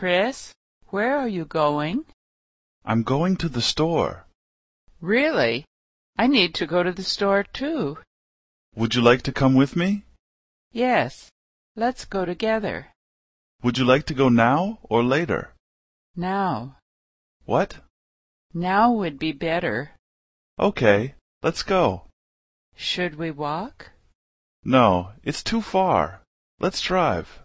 Chris, where are you going? I'm going to the store. Really? I need to go to the store too. Would you like to come with me? Yes, let's go together. Would you like to go now or later? Now. What? Now would be better. Okay, let's go. Should we walk? No, it's too far. Let's drive.